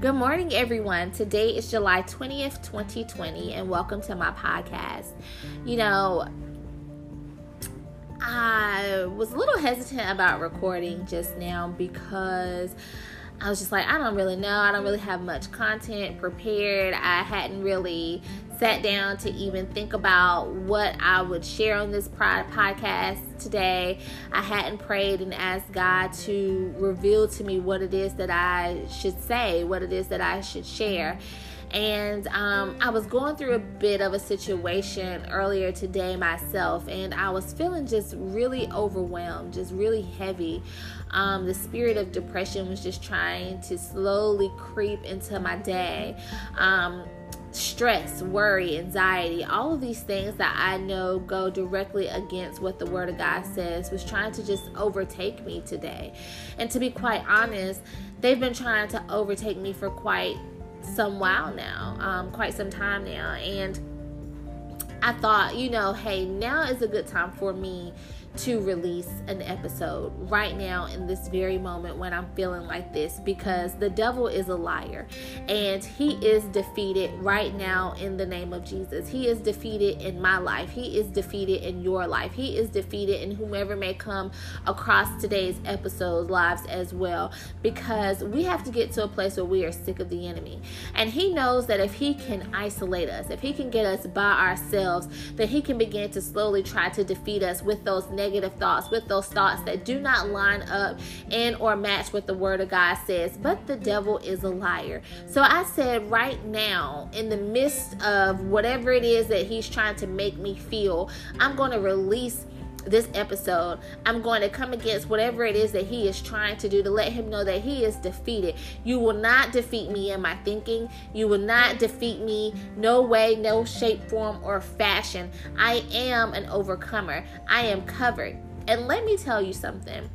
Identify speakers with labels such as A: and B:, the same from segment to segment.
A: Good morning, everyone. Today is July 20th, 2020, and welcome to my podcast. You know, I was a little hesitant about recording just now because I was just like, I don't really know. I don't really have much content prepared. I hadn't really sat down to even think about what I would share on this podcast today. I hadn't prayed and asked God to reveal to me what it is that I should say, what it is that I should share. And um, I was going through a bit of a situation earlier today myself, and I was feeling just really overwhelmed, just really heavy. Um, the spirit of depression was just trying to slowly creep into my day. Um, stress, worry, anxiety, all of these things that I know go directly against what the Word of God says was trying to just overtake me today. And to be quite honest, they've been trying to overtake me for quite some while now, um, quite some time now. And I thought, you know, hey, now is a good time for me to release an episode right now in this very moment when I'm feeling like this because the devil is a liar and he is defeated right now in the name of Jesus. He is defeated in my life, he is defeated in your life, he is defeated in whomever may come across today's episode's lives as well because we have to get to a place where we are sick of the enemy. And he knows that if he can isolate us, if he can get us by ourselves, that he can begin to slowly try to defeat us with those negative thoughts, with those thoughts that do not line up and or match what the word of God says. But the devil is a liar. So I said right now, in the midst of whatever it is that he's trying to make me feel, I'm going to release this episode, I'm going to come against whatever it is that he is trying to do to let him know that he is defeated. You will not defeat me in my thinking. You will not defeat me, no way, no shape, form, or fashion. I am an overcomer. I am covered. And let me tell you something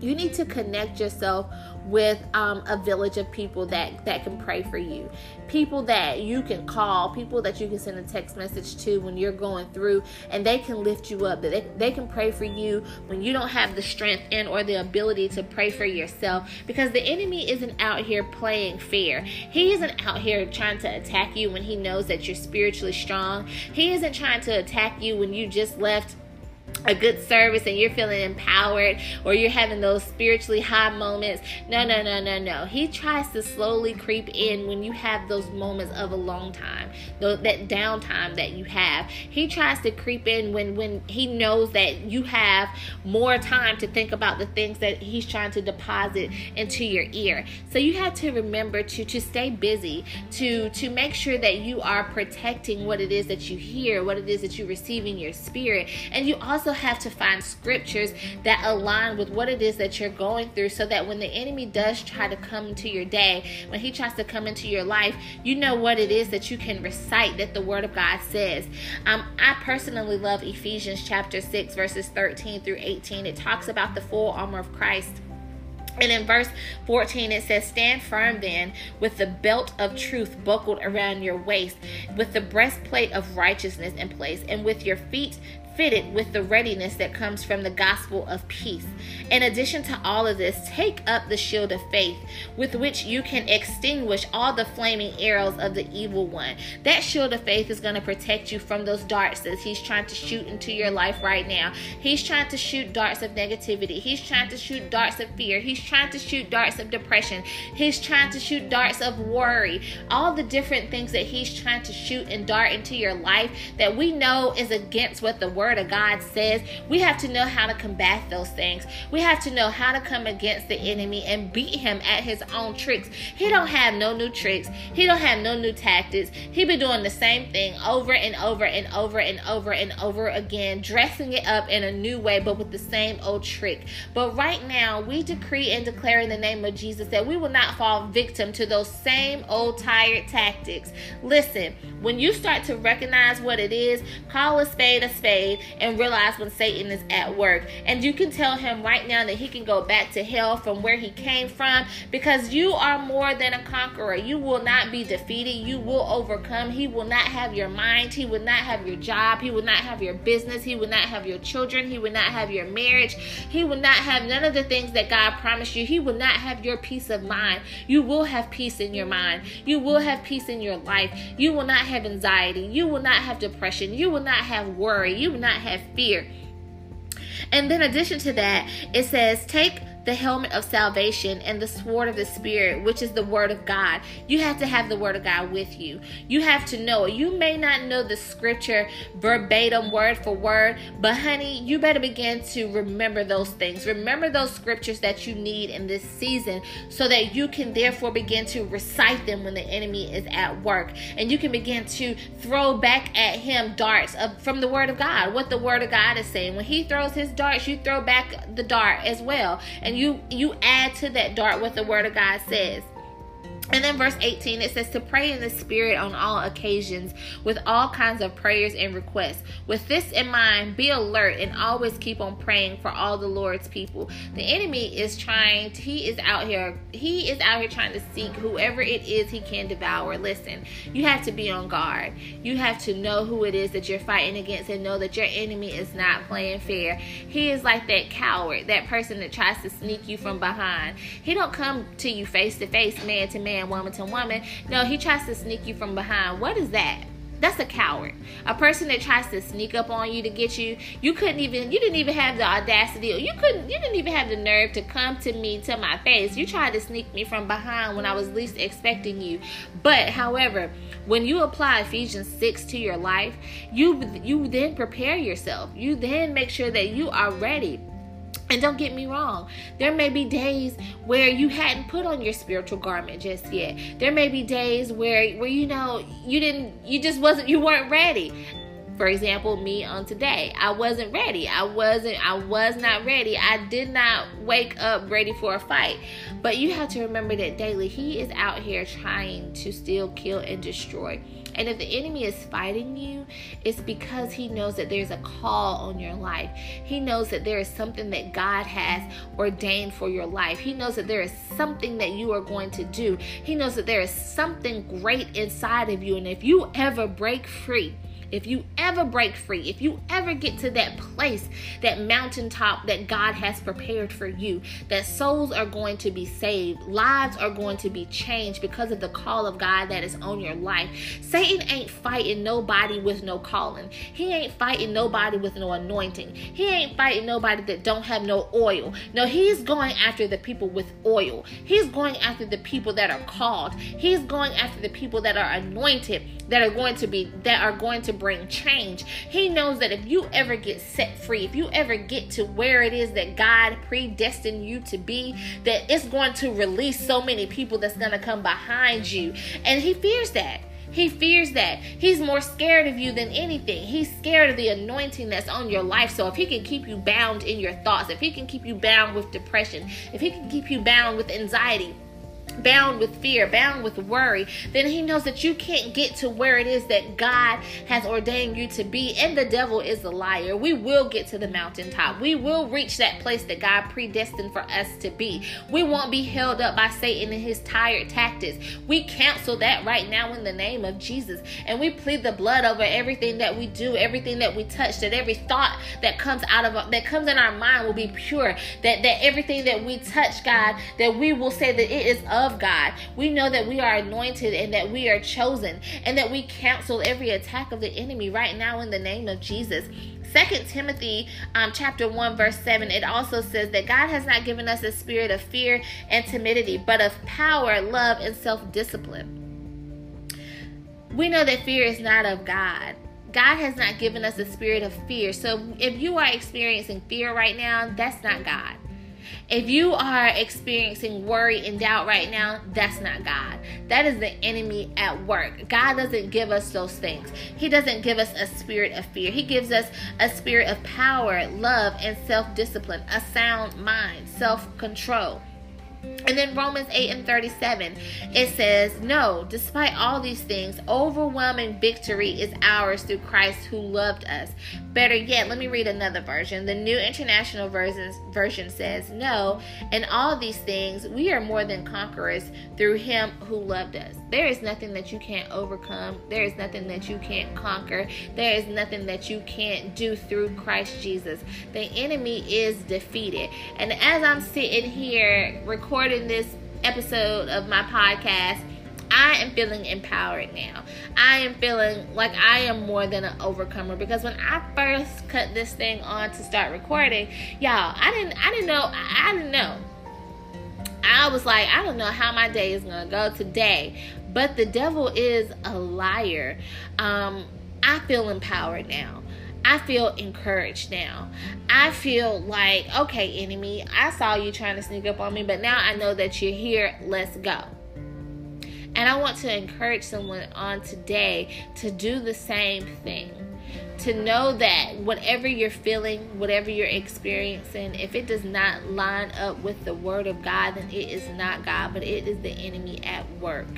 A: you need to connect yourself with um, a village of people that that can pray for you. People that you can call people that you can send a text message to when you're going through and they can lift you up. They, they can pray for you when you don't have the strength and or the ability to pray for yourself because the enemy isn't out here playing fair. He isn't out here trying to attack you when he knows that you're spiritually strong. He isn't trying to attack you when you just left a good service and you're feeling empowered or you're having those spiritually high moments. No, no, no, no, no. He tries to slowly creep in when you have those moments of a long time, that downtime that you have. He tries to creep in when when he knows that you have more time to think about the things that he's trying to deposit into your ear. So you have to remember to to stay busy, to to make sure that you are protecting what it is that you hear, what it is that you receive in your spirit, and you also also have to find scriptures that align with what it is that you're going through so that when the enemy does try to come into your day, when he tries to come into your life, you know what it is that you can recite that the word of God says. Um, I personally love Ephesians chapter 6, verses 13 through 18. It talks about the full armor of Christ. And in verse 14, it says, Stand firm then with the belt of truth buckled around your waist, with the breastplate of righteousness in place, and with your feet fitted with the readiness that comes from the gospel of peace. In addition to all of this, take up the shield of faith with which you can extinguish all the flaming arrows of the evil one. That shield of faith is going to protect you from those darts that he's trying to shoot into your life right now. He's trying to shoot darts of negativity. He's trying to shoot darts of fear. He's trying to shoot darts of depression. He's trying to shoot darts of worry. All the different things that he's trying to shoot and dart into your life that we know is against what the word of God says, we have to know how to combat those things. We have to know how to come against the enemy and beat him at his own tricks. He don't have no new tricks. He don't have no new tactics. He been doing the same thing over and over and over and over and over again, dressing it up in a new way, but with the same old trick. But right now, we decree and declare in the name of Jesus that we will not fall victim to those same old tired tactics. Listen, when you start to recognize what it is, call a spade a spade afraid and realize when Satan is at work. And you can tell him right now that he can go back to hell from where he came from because you are more than a conqueror. You will not be defeated. You will overcome. He will not have your mind. He will not have your job. He will not have your business. He will not have your children. He will not have your marriage. He will not have none of the things that God promised you. He will not have your peace of mind. You will have peace in your mind. You will have peace in your life. You will not have anxiety. You will not have depression. You will not have worry. You will not have fear. And then, addition to that, it says, take the helmet of salvation and the sword of the spirit which is the word of god. You have to have the word of god with you. You have to know you may not know the scripture verbatim word for word but honey you better begin to remember those things. Remember those scriptures that you need in this season so that you can therefore begin to recite them when the enemy is at work. And you can begin to throw back at him darts of, from the word of god what the word of god is saying. When he throws his darts you throw back the dart as well. And and you you add to that dart what the word of God says. And then verse 18 it says to pray in the spirit on all occasions with all kinds of prayers and requests. With this in mind, be alert and always keep on praying for all the Lord's people. The enemy is trying to, he is out here he is out here trying to seek whoever it is he can devour. Listen, you have to be on guard. You have to know who it is that you're fighting against and know that your enemy is not playing fair. He is like that coward, that person that tries to sneak you from behind. He don't come to you face to face, man to man man, woman to woman. No, he tries to sneak you from behind. What is that? That's a coward. A person that tries to sneak up on you to get you. You couldn't even you didn't even have the audacity. You couldn't you didn't even have the nerve to come to me to my face. You tried to sneak me from behind when I was least expecting you. But however, when you apply Ephesians 6 to your life, you you then prepare yourself. You then make sure that you are ready and don't get me wrong, there may be days where you hadn't put on your spiritual garment just yet. There may be days where where you know you didn't you just wasn't you weren't ready. For example, me on today, I wasn't ready. I wasn't I was not ready. I did not wake up ready for a fight. But you have to remember that daily he is out here trying to steal, kill and destroy. And if the enemy is fighting you, it's because he knows that there's a call on your life. He knows that there is something that God has ordained for your life. He knows that there is something that you are going to do. He knows that there is something great inside of you. And if you ever break free, if you ever break free, if you ever get to that place, that mountaintop that God has prepared for you, that souls are going to be saved, lives are going to be changed because of the call of God that is on your life. Satan ain't fighting nobody with no calling. He ain't fighting nobody with no anointing. He ain't fighting nobody that don't have no oil. No, he's going after the people with oil. He's going after the people that are called. He's going after the people that are anointed, that are going to be that are going to bring change. He knows that if you ever get set free, if you ever get to where it is that God predestined you to be, that it's going to release so many people that's going to come behind you. And he fears that. He fears that. He's more scared of you than anything. He's scared of the anointing that's on your life. So if he can keep you bound in your thoughts, if he can keep you bound with depression, if he can keep you bound with anxiety, bound with fear, bound with worry, then he knows that you can't get to where it is that God has ordained you to be. And the devil is a liar. We will get to the mountaintop. We will reach that place that God predestined for us to be. We won't be held up by Satan and his tired tactics. We cancel that right now in the name of Jesus. And we plead the blood over everything that we do, everything that we touch, that every thought that comes out of that comes in our mind will be pure. That that everything that we touch, God, that we will say that it is of God. We know that we are anointed and that we are chosen and that we cancel every attack of the enemy right now in the name of Jesus. Second Timothy um, chapter 1 verse 7 it also says that God has not given us a spirit of fear and timidity but of power, love and self-discipline. We know that fear is not of God. God has not given us a spirit of fear. So if you are experiencing fear right now, that's not God. If you are experiencing worry and doubt right now, that's not God. That is the enemy at work. God doesn't give us those things. He doesn't give us a spirit of fear. He gives us a spirit of power, love, and self discipline, a sound mind, self control. And then Romans 8 and 37, it says, No, despite all these things, overwhelming victory is ours through Christ who loved us. Better yet, let me read another version. The New International Version, says, No, in all these things, we are more than conquerors through him who loved us. There is nothing that you can't overcome, there is nothing that you can't conquer, there is nothing that you can't do through Christ Jesus. The enemy is defeated. And as I'm sitting here recording this episode of my podcast, I am feeling empowered now. I am feeling like I am more than an overcomer because when I first cut this thing on to start recording, y'all, I didn't I didn't know I didn't know. I was like, I don't know how my day is gonna go today, but the devil is a liar. Um, I feel empowered now. I feel encouraged now. I feel like, okay, enemy, I saw you trying to sneak up on me, but now I know that you're here. Let's go. And I want to encourage someone on today to do the same thing. To know that whatever you're feeling, whatever you're experiencing, if it does not line up with the word of God, then it is not God, but it is the enemy at work.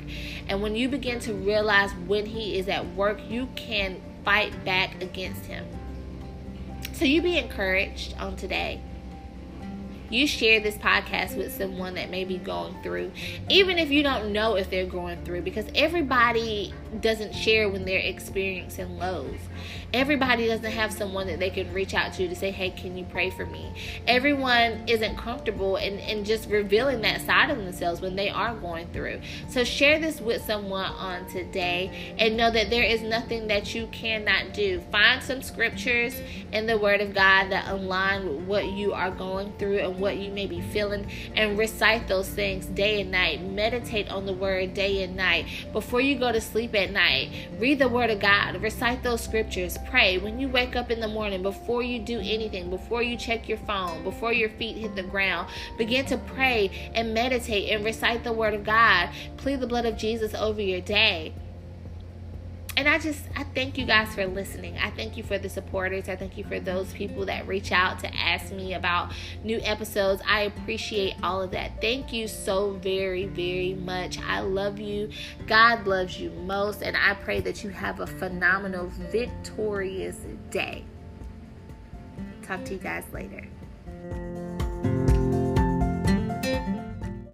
A: And when you begin to realize when he is at work, you can fight back against him. So you be encouraged on today. You share this podcast with someone that may be going through, even if you don't know if they're going through, because everybody doesn't share when they're experiencing lows. Everybody doesn't have someone that they can reach out to to say, hey, can you pray for me? Everyone isn't comfortable in, in just revealing that side of themselves when they are going through. So share this with someone on today and know that there is nothing that you cannot do. Find some scriptures in the Word of God that align with what you are going through and what you may be feeling and recite those things day and night. Meditate on the Word day and night. Before you go to sleep at night, read the Word of God, recite those scriptures pray when you wake up in the morning, before you do anything, before you check your phone, before your feet hit the ground. Begin to pray and meditate and recite the word of God. Plead the blood of Jesus over your day and I just I thank you guys for listening. I thank you for the supporters. I thank you for those people that reach out to ask me about new episodes. I appreciate all of that. Thank you so very very much. I love you. God loves you most and I pray that you have a phenomenal victorious day. Talk to you guys later.